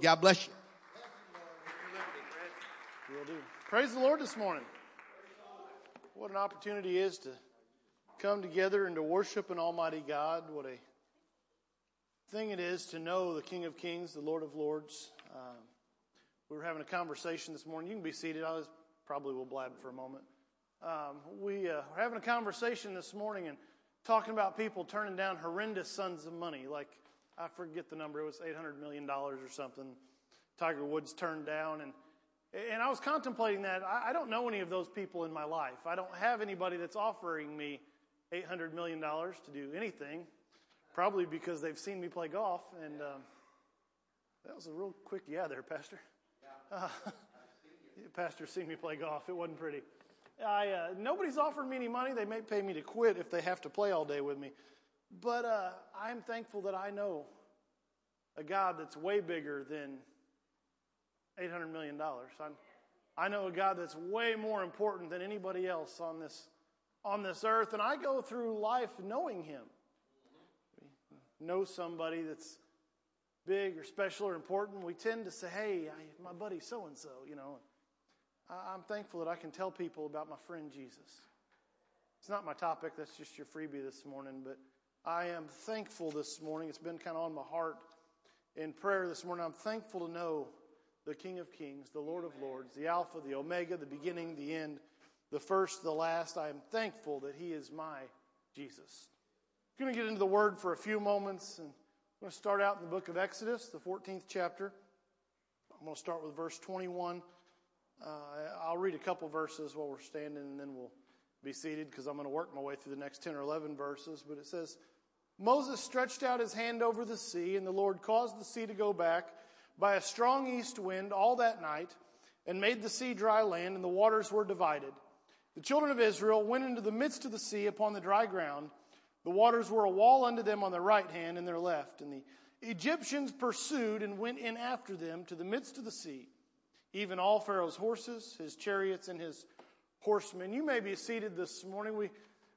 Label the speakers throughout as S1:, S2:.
S1: God bless you.
S2: Praise the Lord this morning. What an opportunity it is to come together and to worship an Almighty God. What a thing it is to know the King of Kings, the Lord of Lords. Um, we were having a conversation this morning. You can be seated. I was, probably will blab for a moment. Um, we uh, were having a conversation this morning and talking about people turning down horrendous sums of money. Like, I forget the number, it was $800 million or something. Tiger Woods turned down. And, and I was contemplating that. I, I don't know any of those people in my life. I don't have anybody that's offering me $800 million to do anything, probably because they've seen me play golf. And um, that was a real quick yeah there, Pastor. Uh, Pastor seen me play golf. It wasn't pretty. I, uh, nobody's offered me any money. They may pay me to quit if they have to play all day with me. But uh, I'm thankful that I know a God that's way bigger than $800 million. I'm, I know a God that's way more important than anybody else on this, on this earth. And I go through life knowing Him. Know somebody that's big or special or important. We tend to say, hey, I, my buddy so and so, you know. I'm thankful that I can tell people about my friend Jesus. It's not my topic, that's just your freebie this morning, but I am thankful this morning. It's been kind of on my heart in prayer this morning. I'm thankful to know the King of Kings, the Lord of Lords, the Alpha, the Omega, the beginning, the end, the first, the last. I am thankful that He is my Jesus. I'm going to get into the Word for a few moments, and I'm going to start out in the book of Exodus, the 14th chapter. I'm going to start with verse 21 uh, I'll read a couple verses while we're standing and then we'll be seated because I'm going to work my way through the next 10 or 11 verses. But it says, Moses stretched out his hand over the sea, and the Lord caused the sea to go back by a strong east wind all that night, and made the sea dry land, and the waters were divided. The children of Israel went into the midst of the sea upon the dry ground. The waters were a wall unto them on their right hand and their left. And the Egyptians pursued and went in after them to the midst of the sea even all Pharaoh's horses, his chariots, and his horsemen. You may be seated this morning. We,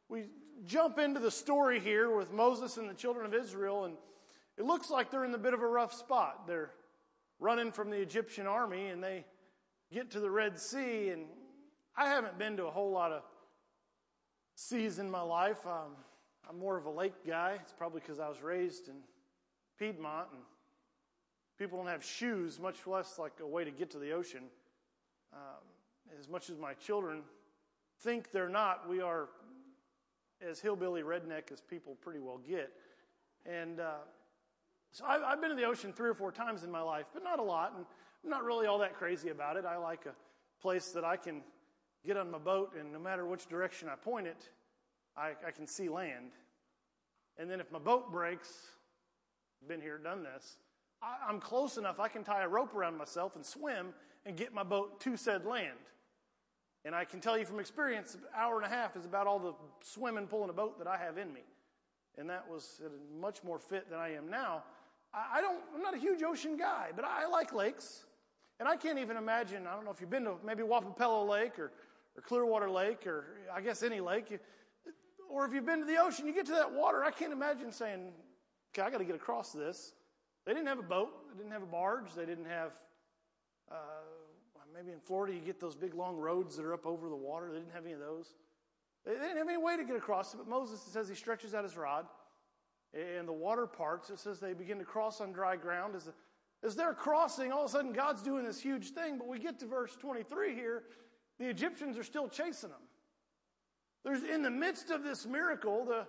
S2: we jump into the story here with Moses and the children of Israel, and it looks like they're in a bit of a rough spot. They're running from the Egyptian army, and they get to the Red Sea. And I haven't been to a whole lot of seas in my life. Um, I'm more of a lake guy. It's probably because I was raised in Piedmont and People don't have shoes, much less like a way to get to the ocean. Um, as much as my children think they're not, we are as hillbilly redneck as people pretty well get. And uh, so I've, I've, been to the ocean three or four times in my life, but not a lot. And I'm not really all that crazy about it. I like a place that I can get on my boat, and no matter which direction I point it, I, I can see land. And then if my boat breaks, been here, done this, I, am close enough, I can tie a rope around myself and swim and get my boat to said land. And I can tell you from experience, an hour and a half is about all the swimming, pulling a boat that I have in me. And that was much more fit than I am now. I don't, I'm not a huge ocean guy, but I like lakes. And I can't even imagine, I don't know if you've been to maybe Wappapello Lake or, or Clearwater Lake or I guess any lake, or if you've been to the ocean, you get to that water, I can't imagine saying, okay, I got to get across this. They didn't have a boat. They didn't have a barge. They didn't have, uh, maybe in Florida you get those big long roads that are up over the water. They didn't have any of those. They didn't have any way to get across it. But Moses, it says he stretches out his rod and the water parts. It says they begin to cross on dry ground. As, as they're crossing, all of a sudden God's doing this huge thing. But we get to verse 23 here. The Egyptians are still chasing them. There's in the midst of this miracle, the,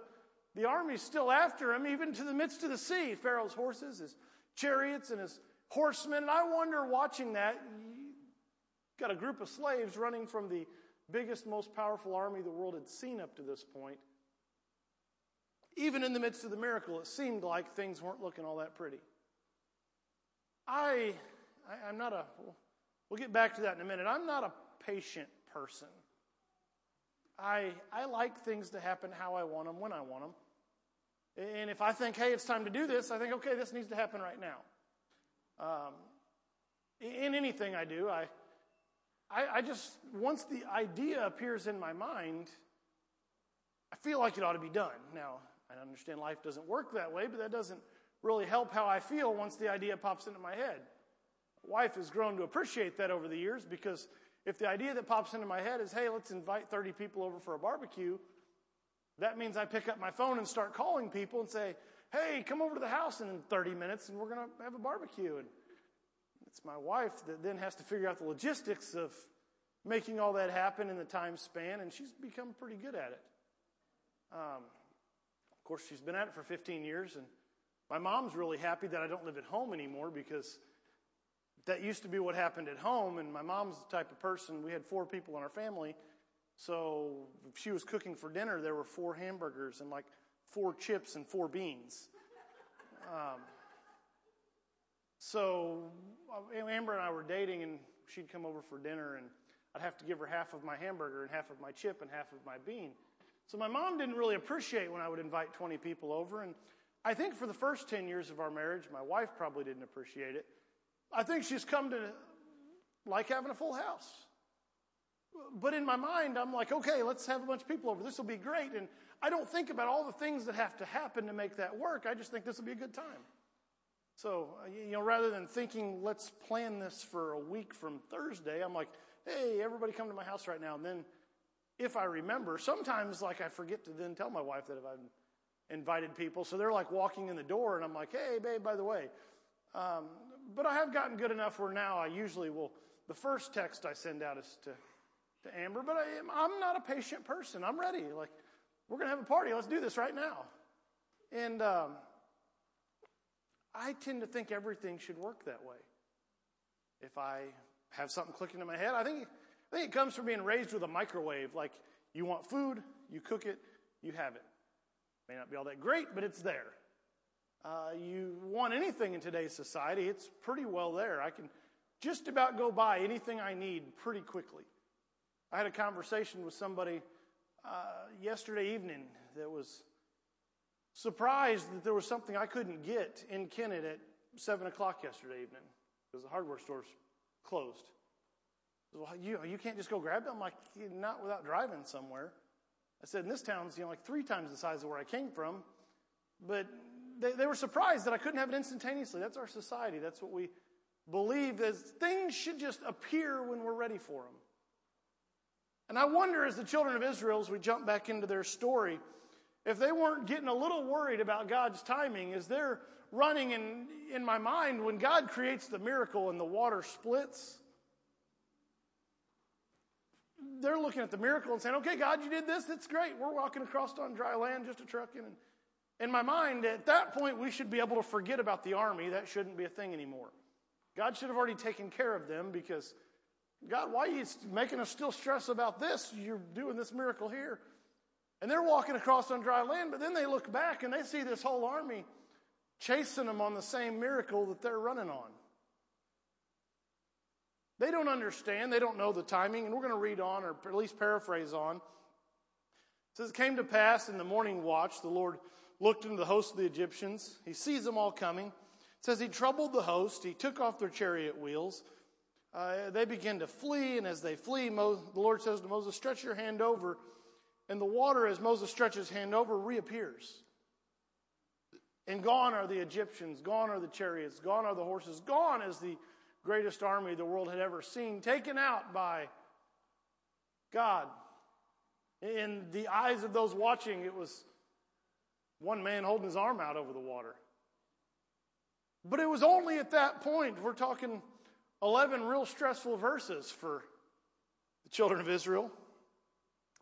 S2: the army's still after him, even to the midst of the sea. Pharaoh's horses, his chariots and his horsemen. And I wonder, watching that, got a group of slaves running from the biggest, most powerful army the world had seen up to this point. Even in the midst of the miracle, it seemed like things weren't looking all that pretty. I, I am not a. We'll get back to that in a minute. I'm not a patient person. I I like things to happen how I want them when I want them. And if I think, hey, it's time to do this, I think, okay, this needs to happen right now. Um, in anything I do, I, I, I just, once the idea appears in my mind, I feel like it ought to be done. Now, I understand life doesn't work that way, but that doesn't really help how I feel once the idea pops into my head. Wife has grown to appreciate that over the years because if the idea that pops into my head is, hey, let's invite 30 people over for a barbecue, that means I pick up my phone and start calling people and say, hey, come over to the house in 30 minutes and we're going to have a barbecue. And it's my wife that then has to figure out the logistics of making all that happen in the time span, and she's become pretty good at it. Um, of course, she's been at it for 15 years, and my mom's really happy that I don't live at home anymore because that used to be what happened at home. And my mom's the type of person, we had four people in our family. So if she was cooking for dinner, there were four hamburgers and like four chips and four beans. Um, so uh, Amber and I were dating, and she'd come over for dinner, and I'd have to give her half of my hamburger and half of my chip and half of my bean. So my mom didn't really appreciate when I would invite 20 people over, and I think for the first 10 years of our marriage, my wife probably didn't appreciate it. I think she's come to like having a full house. But in my mind, I'm like, okay, let's have a bunch of people over. This will be great. And I don't think about all the things that have to happen to make that work. I just think this will be a good time. So, uh, you know, rather than thinking, let's plan this for a week from Thursday, I'm like, hey, everybody come to my house right now. And then if I remember, sometimes like I forget to then tell my wife that if I've invited people. So they're like walking in the door and I'm like, hey, babe, by the way. Um, but I have gotten good enough where now I usually will, the first text I send out is to, to Amber, but I, I'm not a patient person. I'm ready. Like, we're going to have a party. Let's do this right now. And um, I tend to think everything should work that way. If I have something clicking in my head, I think, I think it comes from being raised with a microwave. Like, you want food, you cook it, you have it. May not be all that great, but it's there. Uh, you want anything in today's society, it's pretty well there. I can just about go buy anything I need pretty quickly. I had a conversation with somebody uh, yesterday evening that was surprised that there was something I couldn't get in Kennett at 7 o'clock yesterday evening because the hardware store's closed. Well, you, you can't just go grab it? I'm like, not without driving somewhere. I said, in this town's you know, like three times the size of where I came from, but they, they were surprised that I couldn't have it instantaneously. That's our society. That's what we believe is things should just appear when we're ready for them. And I wonder, as the children of Israel, as we jump back into their story, if they weren't getting a little worried about God's timing, is they're running in, in my mind, when God creates the miracle and the water splits, they're looking at the miracle and saying, okay, God, you did this. That's great. We're walking across on dry land, just a trucking. And in my mind, at that point, we should be able to forget about the army. That shouldn't be a thing anymore. God should have already taken care of them because, God, why are you making us still stress about this? You're doing this miracle here. And they're walking across on dry land, but then they look back and they see this whole army chasing them on the same miracle that they're running on. They don't understand. They don't know the timing. And we're going to read on, or at least paraphrase on. It says, It came to pass in the morning watch, the Lord looked into the host of the Egyptians. He sees them all coming. It says, He troubled the host. He took off their chariot wheels. Uh, they begin to flee, and as they flee, Mo- the Lord says to Moses, Stretch your hand over. And the water, as Moses stretches his hand over, reappears. And gone are the Egyptians, gone are the chariots, gone are the horses, gone is the greatest army the world had ever seen, taken out by God. In the eyes of those watching, it was one man holding his arm out over the water. But it was only at that point, we're talking 11 real stressful verses for the children of Israel.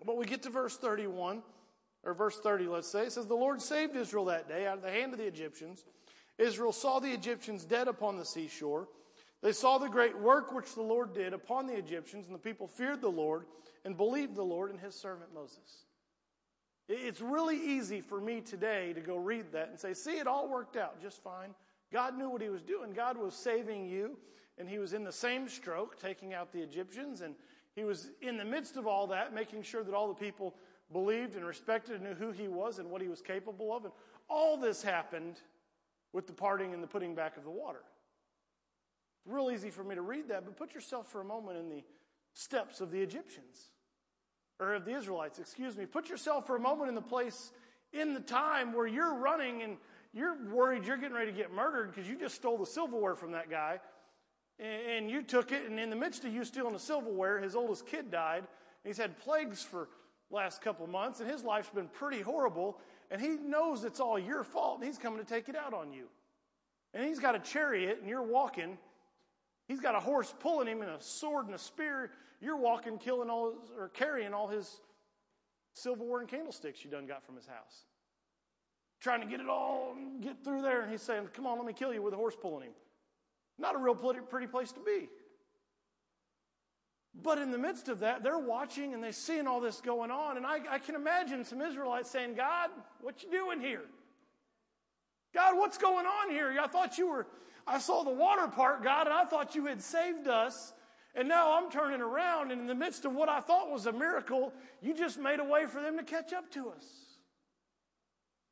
S2: But we get to verse 31, or verse 30, let's say. It says, The Lord saved Israel that day out of the hand of the Egyptians. Israel saw the Egyptians dead upon the seashore. They saw the great work which the Lord did upon the Egyptians, and the people feared the Lord and believed the Lord and his servant Moses. It's really easy for me today to go read that and say, see, it all worked out just fine. God knew what he was doing. God was saving you, and he was in the same stroke taking out the Egyptians, and he was in the midst of all that, making sure that all the people believed and respected and knew who he was and what he was capable of. And all this happened with the parting and the putting back of the water. Real easy for me to read that, but put yourself for a moment in the steps of the Egyptians or of the Israelites, excuse me. Put yourself for a moment in the place in the time where you're running and you're worried you're getting ready to get murdered because you just stole the silverware from that guy. And you took it, and in the midst of you stealing the silverware, his oldest kid died. And he's had plagues for last couple months, and his life's been pretty horrible. And he knows it's all your fault, and he's coming to take it out on you. And he's got a chariot, and you're walking. He's got a horse pulling him, and a sword and a spear. You're walking, killing all, or carrying all his silverware and candlesticks you done got from his house. Trying to get it all, get through there, and he's saying, "Come on, let me kill you with a horse pulling him." Not a real pretty place to be. But in the midst of that, they're watching and they're seeing all this going on. And I, I, can imagine some Israelites saying, God, what you doing here? God, what's going on here? I thought you were, I saw the water part, God, and I thought you had saved us. And now I'm turning around, and in the midst of what I thought was a miracle, you just made a way for them to catch up to us.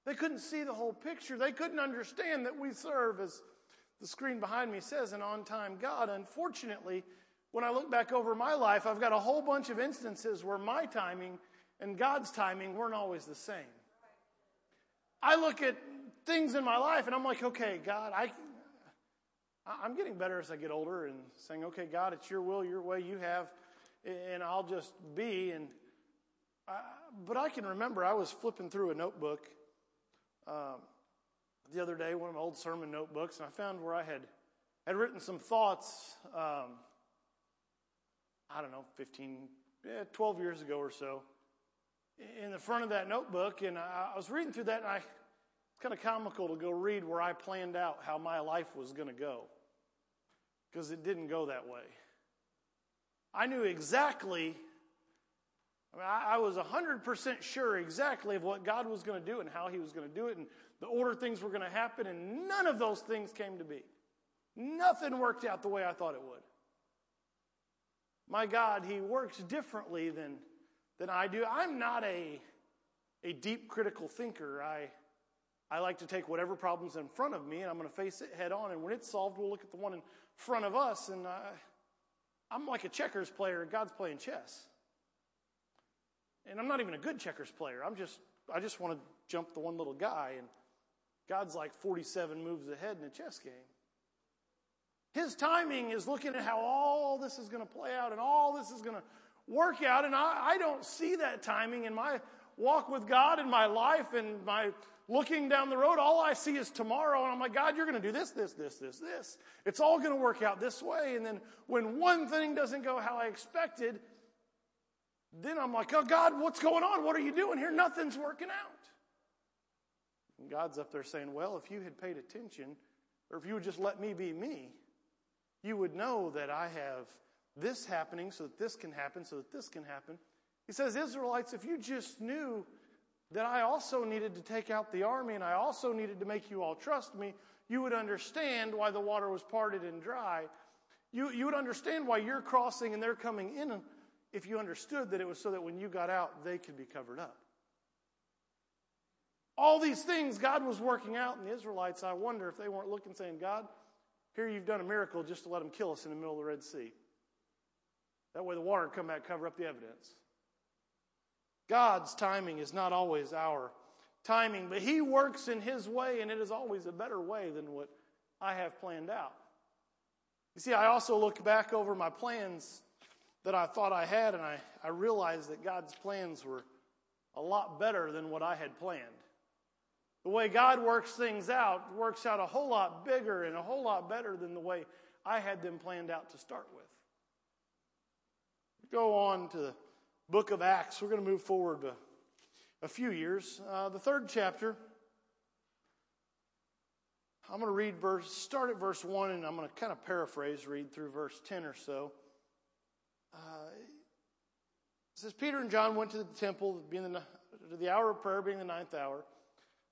S2: They couldn't see the whole picture. They couldn't understand that we serve as the screen behind me says an on time God. Unfortunately, when I look back over my life, I've got a whole bunch of instances where my timing and God's timing weren't always the same. I look at things in my life and I'm like, okay, God, I, I'm getting better as I get older and saying, okay, God, it's your will, your way, you have, and I'll just be. And I, but I can remember I was flipping through a notebook. Um, the other day, one of my old sermon notebooks, and I found where I had, had written some thoughts, um, I don't know, 15, yeah, 12 years ago or so, in the front of that notebook. And I, I was reading through that, and I, it's kind of comical to go read where I planned out how my life was going to go, because it didn't go that way. I knew exactly I, mean, I, was 100% sure exactly of what God was going to do and how He was going to do it. And the order things were going to happen, and none of those things came to be. Nothing worked out the way I thought it would. My God, He works differently than, than I do. I'm not a, a deep critical thinker. I, I like to take whatever problem's in front of me and I'm going to face it head on. And when it's solved, we'll look at the one in front of us. And I, I'm like a checkers player, and God's playing chess. And I'm not even a good checkers player. I'm just, I just want to jump the one little guy. And God's like 47 moves ahead in a chess game. His timing is looking at how all this is going to play out and all this is going to work out. And I, I don't see that timing in my walk with God in my life and my looking down the road. All I see is tomorrow. And I'm like, God, you're going to do this, this, this, this, this. It's all going to work out this way. And then when one thing doesn't go how I expected, then I'm like, oh, God, what's going on? What are you doing here? Nothing's working out. God's up there saying, Well, if you had paid attention, or if you would just let me be me, you would know that I have this happening so that this can happen, so that this can happen. He says, Israelites, if you just knew that I also needed to take out the army and I also needed to make you all trust me, you would understand why the water was parted and dry. You, you would understand why you're crossing and they're coming in if you understood that it was so that when you got out, they could be covered up. All these things God was working out in the Israelites, I wonder if they weren't looking saying, God, here you've done a miracle just to let them kill us in the middle of the Red Sea. That way the water come back, cover up the evidence. God's timing is not always our timing, but He works in His way, and it is always a better way than what I have planned out. You see, I also look back over my plans that I thought I had, and I, I realized that God's plans were a lot better than what I had planned. The way God works things out works out a whole lot bigger and a whole lot better than the way I had them planned out to start with. Go on to the book of Acts. We're going to move forward a, a few years. Uh, the third chapter. I'm going to read verse, start at verse 1, and I'm going to kind of paraphrase, read through verse 10 or so. Uh, it says, Peter and John went to the temple, being the, to the hour of prayer, being the ninth hour.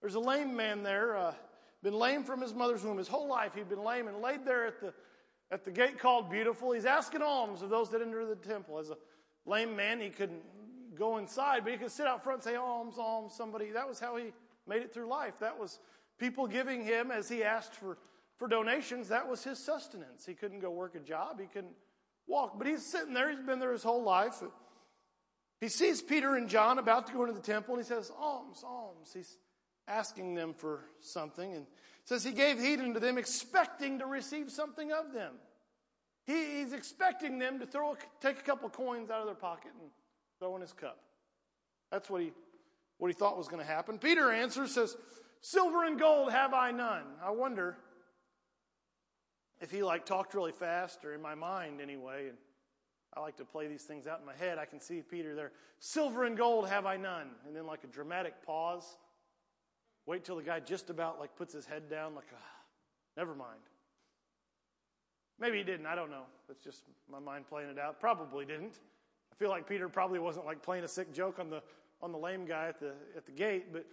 S2: There's a lame man there, uh, been lame from his mother's womb. His whole life he'd been lame and laid there at the, at the gate called Beautiful. He's asking alms of those that enter the temple. As a lame man, he couldn't go inside, but he could sit out front and say, alms, alms, somebody. That was how he made it through life. That was people giving him as he asked for, for donations. That was his sustenance. He couldn't go work a job. He couldn't walk, but he's sitting there. He's been there his whole life. He sees Peter and John about to go into the temple and he says, alms, alms. He's asking them for something and says he gave heed unto them expecting to receive something of them. He, he's expecting them to throw, take a couple coins out of their pocket and throw in his cup. That's what he, what he thought was going to happen. Peter answers, says, Silver and gold have I none. I wonder if he like talked really fast or in my mind anyway. And I like to play these things out in my head. I can see Peter there. Silver and gold have I none. And then like a dramatic pause. Wait till the guy just about like puts his head down like, ah, never mind. Maybe he didn't. I don't know. It's just my mind playing it out. Probably didn't. I feel like Peter probably wasn't like playing a sick joke on the on the lame guy at the at the gate. But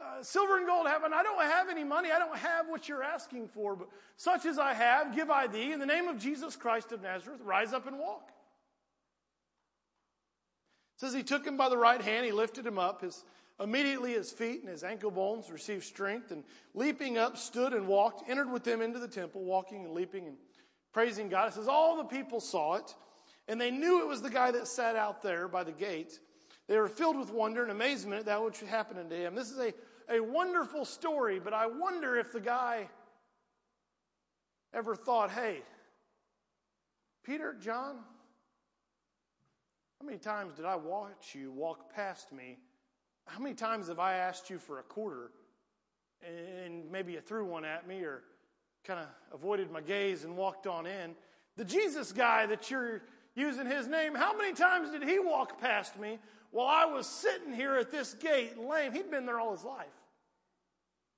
S2: uh, silver and gold have, and I don't have any money. I don't have what you're asking for. But such as I have, give I thee in the name of Jesus Christ of Nazareth. Rise up and walk. It says he took him by the right hand. He lifted him up. His Immediately his feet and his ankle bones received strength, and leaping up, stood and walked, entered with them into the temple, walking and leaping and praising God. It says all the people saw it, and they knew it was the guy that sat out there by the gate. They were filled with wonder and amazement at that which happened unto him. This is a, a wonderful story, but I wonder if the guy ever thought, hey, Peter, John, how many times did I watch you walk past me how many times have I asked you for a quarter and maybe you threw one at me or kind of avoided my gaze and walked on in? The Jesus guy that you're using his name, how many times did he walk past me while I was sitting here at this gate lame? He'd been there all his life.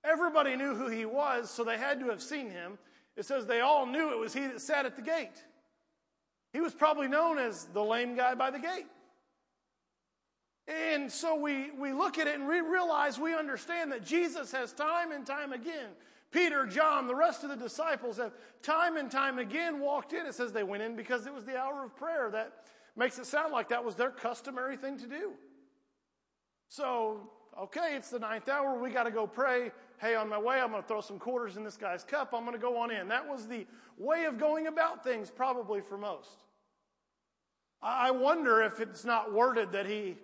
S2: Everybody knew who he was, so they had to have seen him. It says they all knew it was he that sat at the gate. He was probably known as the lame guy by the gate. And so we, we look at it and we realize we understand that Jesus has time and time again, Peter, John, the rest of the disciples have time and time again walked in. It says they went in because it was the hour of prayer. That makes it sound like that was their customary thing to do. So, okay, it's the ninth hour. We got to go pray. Hey, on my way, I'm going to throw some quarters in this guy's cup. I'm going to go on in. That was the way of going about things, probably for most. I wonder if it's not worded that he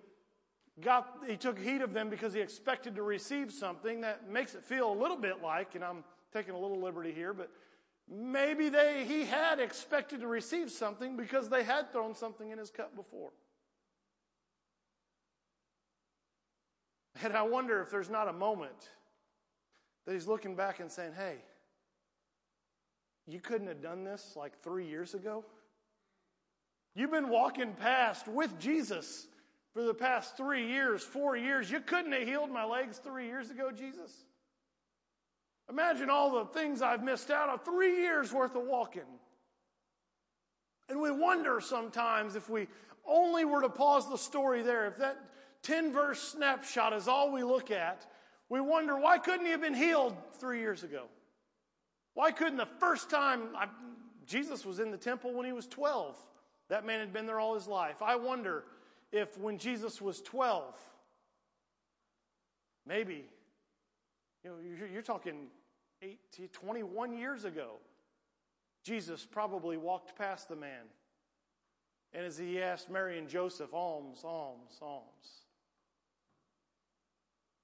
S2: got, he took heed of them because he expected to receive something that makes it feel a little bit like, and I'm taking a little liberty here, but maybe they, he had expected to receive something because they had thrown something in his cup before. And I wonder if there's not a moment that he's looking back and saying, hey, you couldn't have done this like three years ago? You've been walking past with Jesus for the past three years, four years. You couldn't have healed my legs three years ago, Jesus. Imagine all the things I've missed out on. Three years worth of walking. And we wonder sometimes if we only were to pause the story there, if that 10 verse snapshot is all we look at, we wonder why couldn't he have been healed three years ago? Why couldn't the first time I, Jesus was in the temple when he was 12? That man had been there all his life. I wonder if when Jesus was 12, maybe, you know, you're, you're talking 18, 21 years ago, Jesus probably walked past the man. And as he asked Mary and Joseph, alms, alms, alms.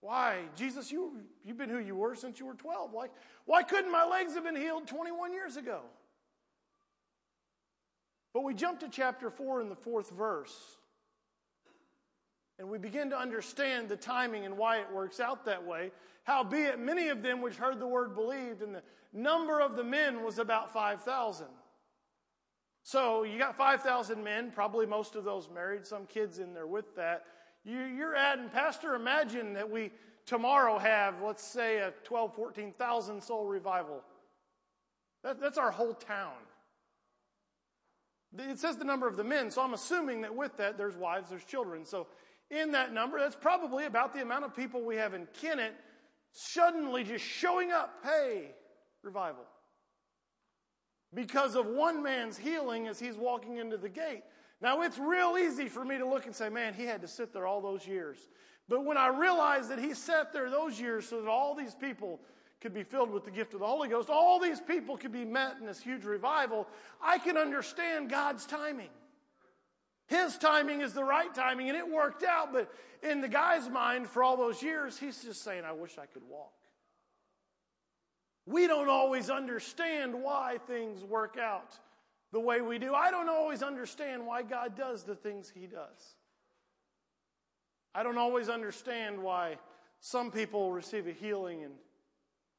S2: Why? Jesus, you, you've been who you were since you were 12. Why, why couldn't my legs have been healed 21 years ago? But we jump to chapter 4 in the fourth verse. And we begin to understand the timing and why it works out that way. Howbeit, many of them which heard the word believed, and the number of the men was about 5,000. So you got 5,000 men, probably most of those married, some kids in there with that. You, are adding, Pastor, imagine that we tomorrow have, let's say, a 12, 14,000 soul revival. That, that's our whole town. It says the number of the men, so I'm assuming that with that there's wives, there's children. So in that number, that's probably about the amount of people we have in Kennett suddenly just showing up. Hey, revival. Because of one man's healing as he's walking into the gate. Now, it's real easy for me to look and say, man, he had to sit there all those years. But when I realized that he sat there those years so that all these people could be filled with the gift of the Holy Ghost, all these people could be met in this huge revival, I can understand God's timing. His timing is the right timing, and it worked out. But in the guy's mind, for all those years, he's just saying, I wish I could walk. We don't always understand why things work out the way we do. I don't always understand why God does the things He does. I don't always understand why some people receive a healing and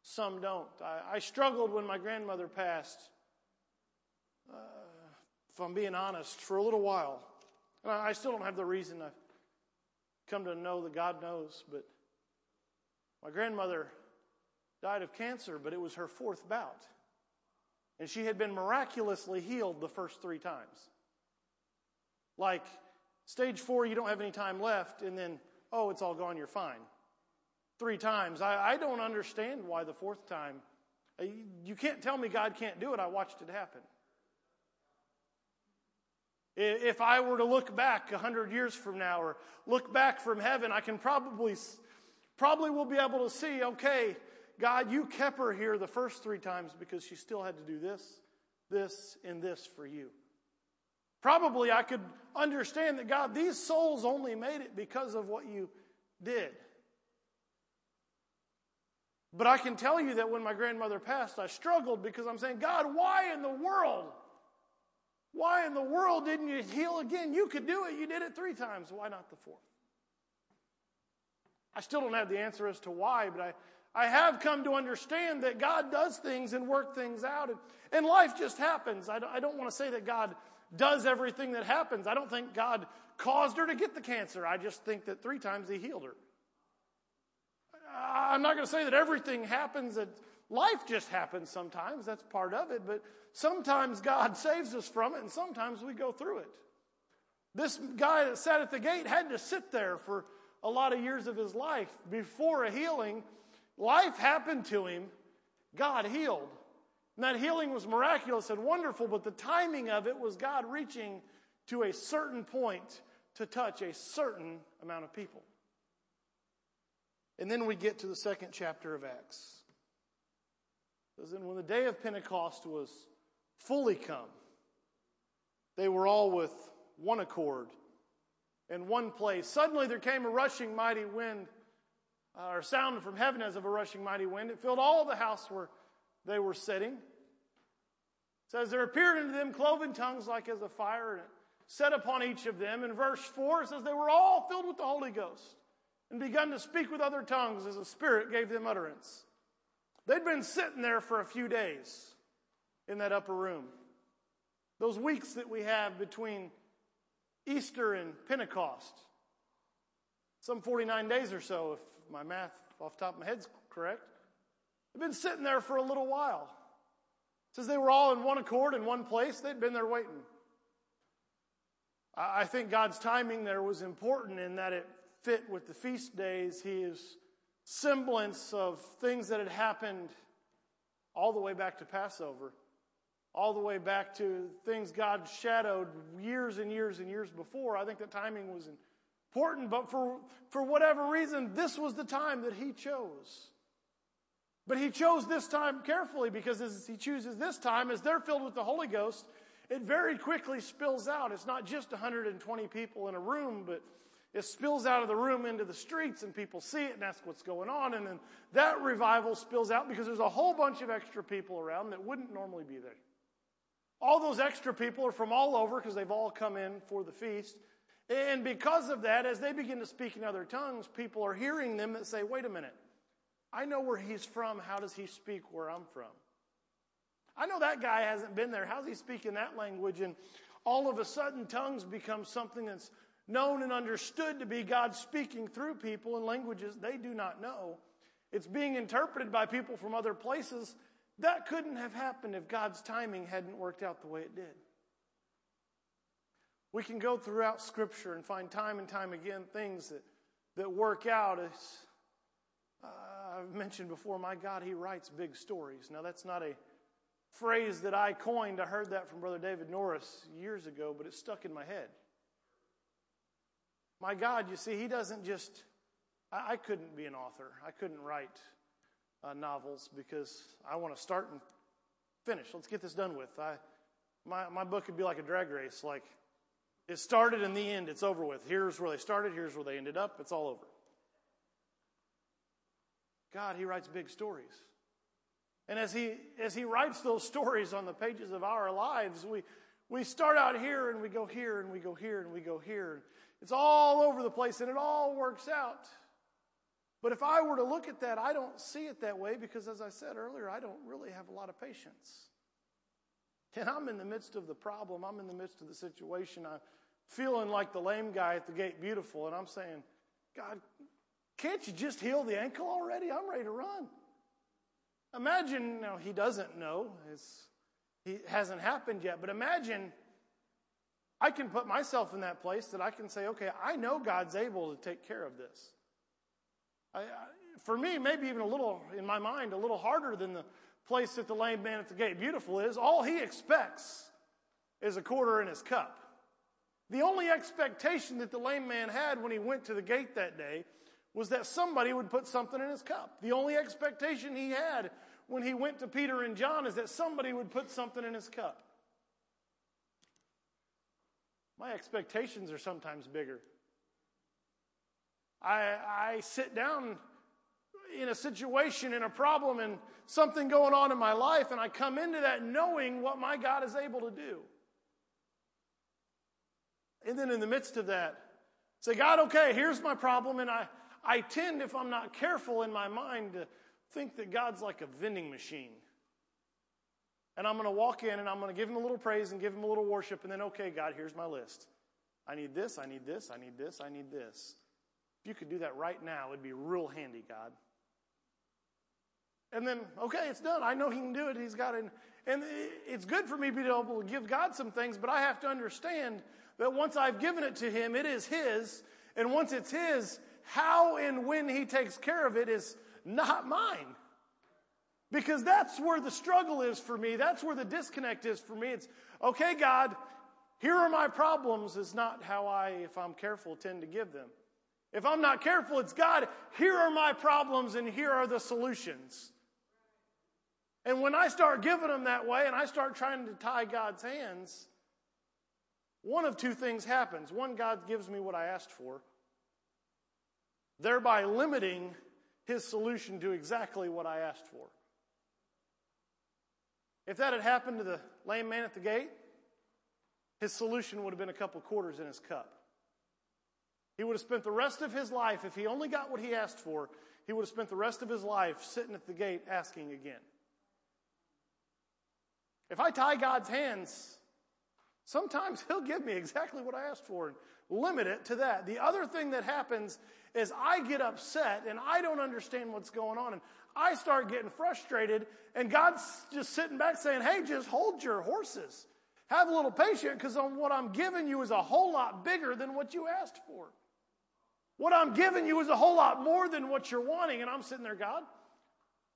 S2: some don't. I, I struggled when my grandmother passed, uh, if I'm being honest, for a little while. And I, still don't have the reason I've come to know that God knows, but my grandmother died of cancer, but it was her fourth bout. And she had been miraculously healed the first three times. Like, stage four, you don't have any time left, and then, oh, it's all gone, you're fine. Three times. I, I don't understand why the fourth time. You can't tell me God can't do it. I watched it happen. If I were to look back a hundred years from now or look back from heaven, I can probably, probably will be able to see, okay, God, you kept her here the first three times because she still had to do this, this, and this for you. Probably I could understand that, God, these souls only made it because of what you did. But I can tell you that when my grandmother passed, I struggled because I'm saying, God, why in the world? Why in the world didn't you heal again? You could do it. You did it three times. Why not the fourth? I still don't have the answer as to why, but I, I have come to understand that God does things and work things out. And, and life just happens. I don't, I don't want to say that God does everything that happens. I don't think God caused her to get the cancer. I just think that three times He healed her. I'm not going to say that everything happens, that life just happens sometimes. That's part of it. But sometimes God saves us from it, and sometimes we go through it. This guy that sat at the gate had to sit there for a lot of years of his life before a healing Life happened to him. God healed. And that healing was miraculous and wonderful, but the timing of it was God reaching to a certain point to touch a certain amount of people. And then we get to the second chapter of Acts. Because then when the day of Pentecost was fully come, they were all with one accord in one place. Suddenly there came a rushing mighty wind uh, or sounded from heaven as of a rushing mighty wind. It filled all the house where they were sitting. It says, There appeared unto them cloven tongues like as a fire, and it set upon each of them. In verse 4, it says, They were all filled with the Holy Ghost and begun to speak with other tongues as the Spirit gave them utterance. They'd been sitting there for a few days in that upper room. Those weeks that we have between Easter and Pentecost. Some 49 days or so, if my math off top of my head's correct. They've been sitting there for a little while. Since they were all in one accord in one place. They'd been there waiting. I think God's timing there was important in that it fit with the feast days. His semblance of things that had happened all the way back to Passover, all the way back to things God shadowed years and years and years before. I think the timing was important, but for, for whatever reason, this was the time that he chose. But he chose this time carefully because as he chooses this time, as they're filled with the Holy Ghost, it very quickly spills out. It's not just 120 people in a room, but it spills out of the room into the streets and people see it and ask what's going on. And then that revival spills out because there's a whole bunch of extra people around that wouldn't normally be there. All those extra people are from all over because they've all come in for the feast. And because of that, as they begin to speak in other tongues, people are hearing them that say, wait a minute, I know where he's from. How does he speak where I'm from? I know that guy hasn't been there. How's he speaking that language? And all of a sudden, tongues become something that's known and understood to be God speaking through people in languages they do not know. It's being interpreted by people from other places. That couldn't have happened if God's timing hadn't worked out the way it did. We can go throughout Scripture and find time and time again things that, that work out as uh, I've mentioned before, my God, He writes big stories. Now, that's not a phrase that I coined. I heard that from Brother David Norris years ago, but it stuck in my head. My God, you see, He doesn't just, I, I couldn't be an author. I couldn't write uh, novels because I want to start and finish. Let's get this done with. I, my, my book could be like a drag race. Like, it started in the end, it's over with. Here's where they started, here's where they ended up, it's all over. God, He writes big stories. And as he, as he writes those stories on the pages of our lives, we, we start out here and we go here and we go here and we go here. It's all over the place and it all works out. But if I were to look at that, I don't see it that way because, as I said earlier, I don't really have a lot of patience. And I'm in the midst of the problem, I'm in the midst of the situation. I'm feeling like the lame guy at the gate, beautiful, and I'm saying, God, can't you just heal the ankle already? I'm ready to run. Imagine, now he doesn't know, it's, it hasn't happened yet, but imagine I can put myself in that place that I can say, okay, I know God's able to take care of this. I, I, for me, maybe even a little, in my mind, a little harder than the place that the lame man at the gate beautiful is. All he expects is a quarter in his cup. The only expectation that the lame man had when he went to the gate that day was that somebody would put something in his cup. The only expectation he had when he went to Peter and John is that somebody would put something in his cup. My expectations are sometimes bigger. I, I sit down in a situation, in a problem, and something going on in my life, and I come into that knowing what my God is able to do. And then in the midst of that, say, God, okay, here's my problem, and I, I tend, if I'm not careful in my mind, to think that God's like a vending machine. And I'm going to walk in and I'm going to give him a little praise and give him a little worship, and then, okay, God, here's my list. I need this, I need this, I need this, I need this. If you could do that right now, it'd be real handy, God. And then, okay, it's done. I know he can do it. He's got it. And it's good for me to be able to give God some things, but I have to understand that once I've given it to him, it is his. And once it's his, how and when he takes care of it is not mine. Because that's where the struggle is for me. That's where the disconnect is for me. It's, okay, God, here are my problems, is not how I, if I'm careful, tend to give them. If I'm not careful, it's God, here are my problems and here are the solutions. And when I start giving them that way and I start trying to tie God's hands, one of two things happens. One, God gives me what I asked for, thereby limiting his solution to exactly what I asked for. If that had happened to the lame man at the gate, his solution would have been a couple quarters in his cup. He would have spent the rest of his life, if he only got what he asked for, he would have spent the rest of his life sitting at the gate asking again. If I tie God's hands, sometimes He'll give me exactly what I asked for and limit it to that. The other thing that happens is I get upset and I don't understand what's going on and I start getting frustrated and God's just sitting back saying, hey, just hold your horses. Have a little patience because what I'm giving you is a whole lot bigger than what you asked for. What I'm giving you is a whole lot more than what you're wanting. And I'm sitting there, God,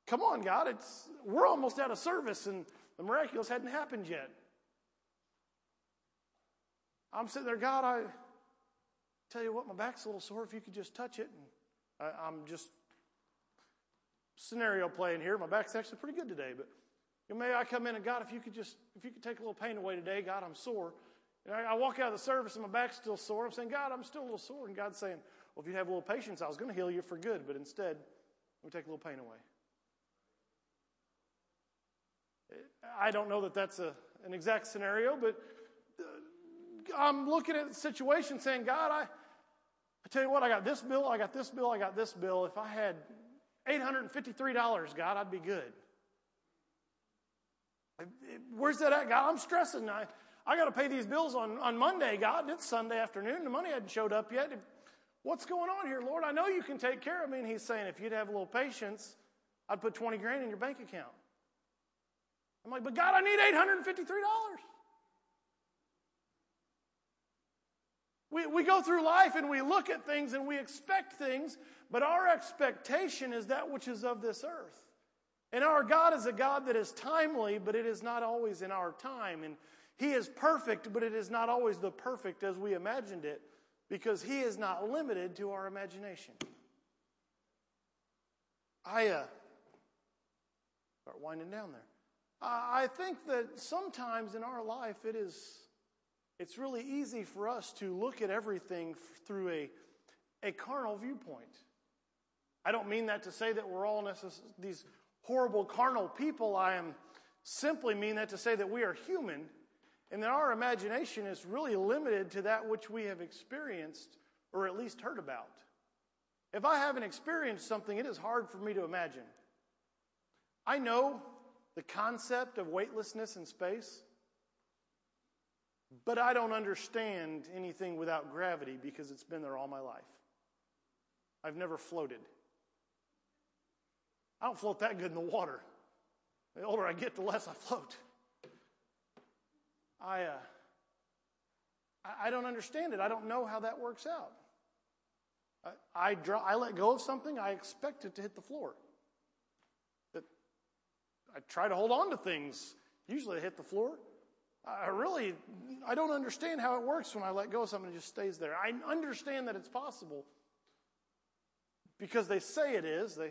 S2: come on, God, it's, we're almost out of service and the miraculous hadn't happened yet. I'm sitting there, God, I tell you what, my back's a little sore. If you could just touch it. And I, I'm just scenario playing here. My back's actually pretty good today, but you know, I come in and God, if you could just, if you could take a little pain away today, God, I'm sore. And I, I walk out of the service and my back's still sore. I'm saying, God, I'm still a little sore. And God's saying, well, if you have a little patience, I was going to heal you for good, but instead, let me take a little pain away. I don't know that that's a, an exact scenario, but uh, I'm looking at the situation saying, God, I, I tell you what, I got this bill, I got this bill, I got this bill. If I had $853, God, I'd be good. Where's that at, God? I'm stressing. I, I got to pay these bills on, on Monday, God. It's Sunday afternoon. The money hadn't showed up yet. What's going on here, Lord? I know you can take care of me. And he's saying, if you'd have a little patience, I'd put 20 grand in your bank account. I'm like, but God, I need $853. We, we go through life and we look at things and we expect things, but our expectation is that which is of this earth. And our God is a God that is timely, but it is not always in our time. And He is perfect, but it is not always the perfect as we imagined it, because He is not limited to our imagination. I uh, start winding down there. I think that sometimes in our life it is it's really easy for us to look at everything through a, a carnal viewpoint. I don't mean that to say that we're all these horrible carnal people. I am simply mean that to say that we are human and that our imagination is really limited to that which we have experienced or at least heard about. If I haven't experienced something, it is hard for me to imagine. I know the concept of weightlessness in space, but I don't understand anything without gravity because it's been there all my life. I've never floated. I don't float that good in the water. The older I get, the less I float. I, uh, I don't understand it. I don't know how that works out. I, I, draw, I let go of something, I expect it to hit the floor. I try to hold on to things. Usually they hit the floor. I really, I don't understand how it works when I let go of something it just stays there. I understand that it's possible because they say it is. They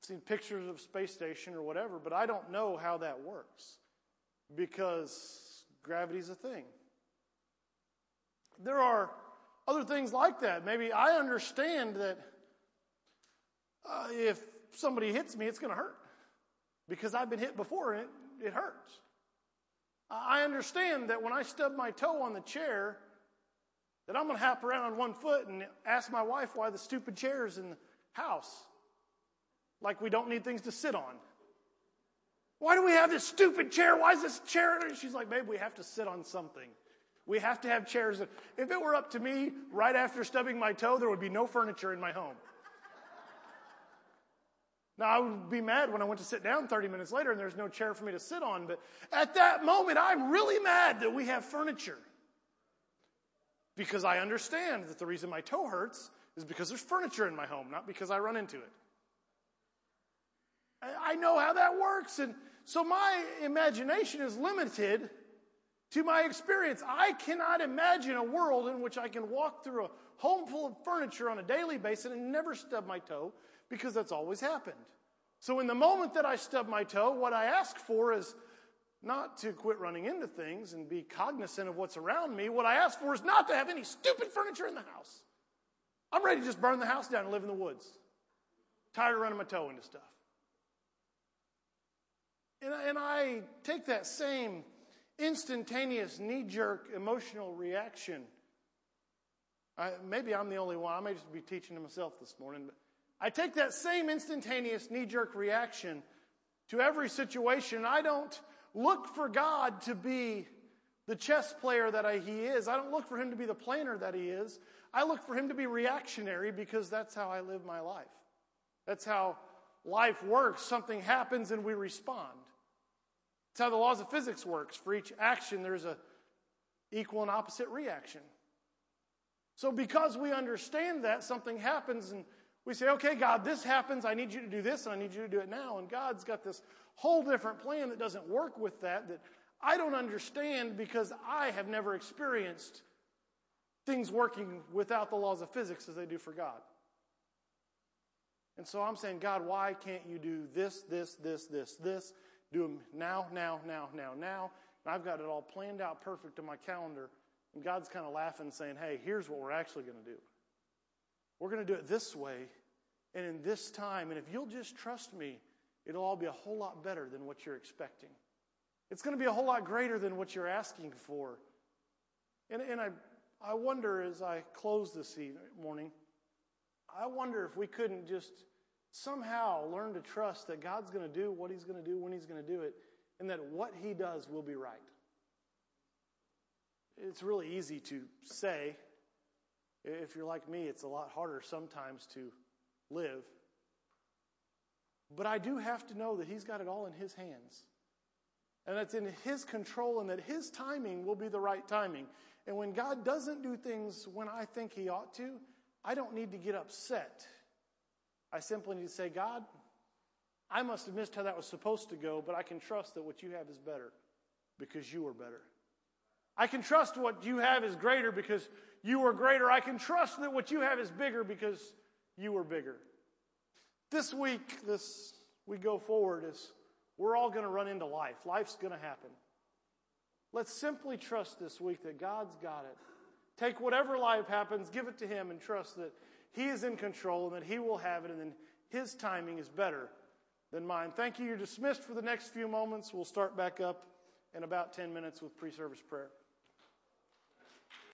S2: seen pictures of space station or whatever, but I don't know how that works because gravity's a thing. There are other things like that. Maybe I understand that uh, if somebody hits me, it's going to hurt because I've been hit before and it, it hurts. I understand that when I stub my toe on the chair, that I'm going to hop around on one foot and ask my wife why the stupid chair's in the house. Like we don't need things to sit on. Why do we have this stupid chair? Why is this chair? She's like, babe, we have to sit on something. We have to have chairs. If it were up to me, right after stubbing my toe, there would be no furniture in my home. Now, I would be mad when I went to sit down 30 minutes later and there's no chair for me to sit on, but at that moment, I'm really mad that we have furniture. Because I understand that the reason my toe hurts is because there's furniture in my home, not because I run into it. I know how that works. And so my imagination is limited to my experience. I cannot imagine a world in which I can walk through a home full of furniture on a daily basis and never stub my toe because that's always happened. So in the moment that I stub my toe, what I ask for is not to quit running into things and be cognizant of what's around me. What I ask for is not to have any stupid furniture in the house. I'm ready to just burn the house down and live in the woods. Tired of running my toe into stuff. And, and I take that same instantaneous knee jerk emotional reaction. I, maybe I'm the only one. I may just be teaching to myself this morning. But I take that same instantaneous knee jerk reaction to every situation. I don't look for God to be the chess player that I, he is. I don't look for him to be the planner that he is. I look for him to be reactionary because that's how I live my life. That's how life works. Something happens and we respond. It's how the laws of physics works. For each action, there's a equal and opposite reaction. So because we understand that, something happens and we say, okay, God, this happens. I need you to do this and I need you to do it now. And God's got this whole different plan that doesn't work with that, that I don't understand because I have never experienced things working without the laws of physics as they do for God. And so I'm saying, God, why can't you do this, this, this, this, this? Do them now, now, now, now, now. And I've got it all planned out perfect in my calendar. And God's kind of laughing, saying, hey, here's what we're actually going to do. We're going to do it this way and in this time. And if you'll just trust me, it'll all be a whole lot better than what you're expecting. It's going to be a whole lot greater than what you're asking for. And, and I, I wonder as I close this morning, I wonder if we couldn't just somehow learn to trust that God's going to do what He's going to do when He's going to do it, and that what He does will be right. It's really easy to say. If you're like me, it's a lot harder sometimes to live. But I do have to know that He's got it all in His hands. And that's in His control, and that His timing will be the right timing. And when God doesn't do things when I think He ought to, I don't need to get upset I simply need to say, God, I must have missed how that was supposed to go, but I can trust that what you have is better because you are better. I can trust what you have is greater because you are greater. I can trust that what you have is bigger because you are bigger. This week, this we go forward is we're all going to run into life. Life's going to happen. Let's simply trust this week that God's got it. Take whatever life happens, give it to Him, and trust that he is in control and that He will have it, and then His timing is better than mine. Thank you. You're dismissed for the next few moments. We'll start back up in about 10 minutes with pre service prayer.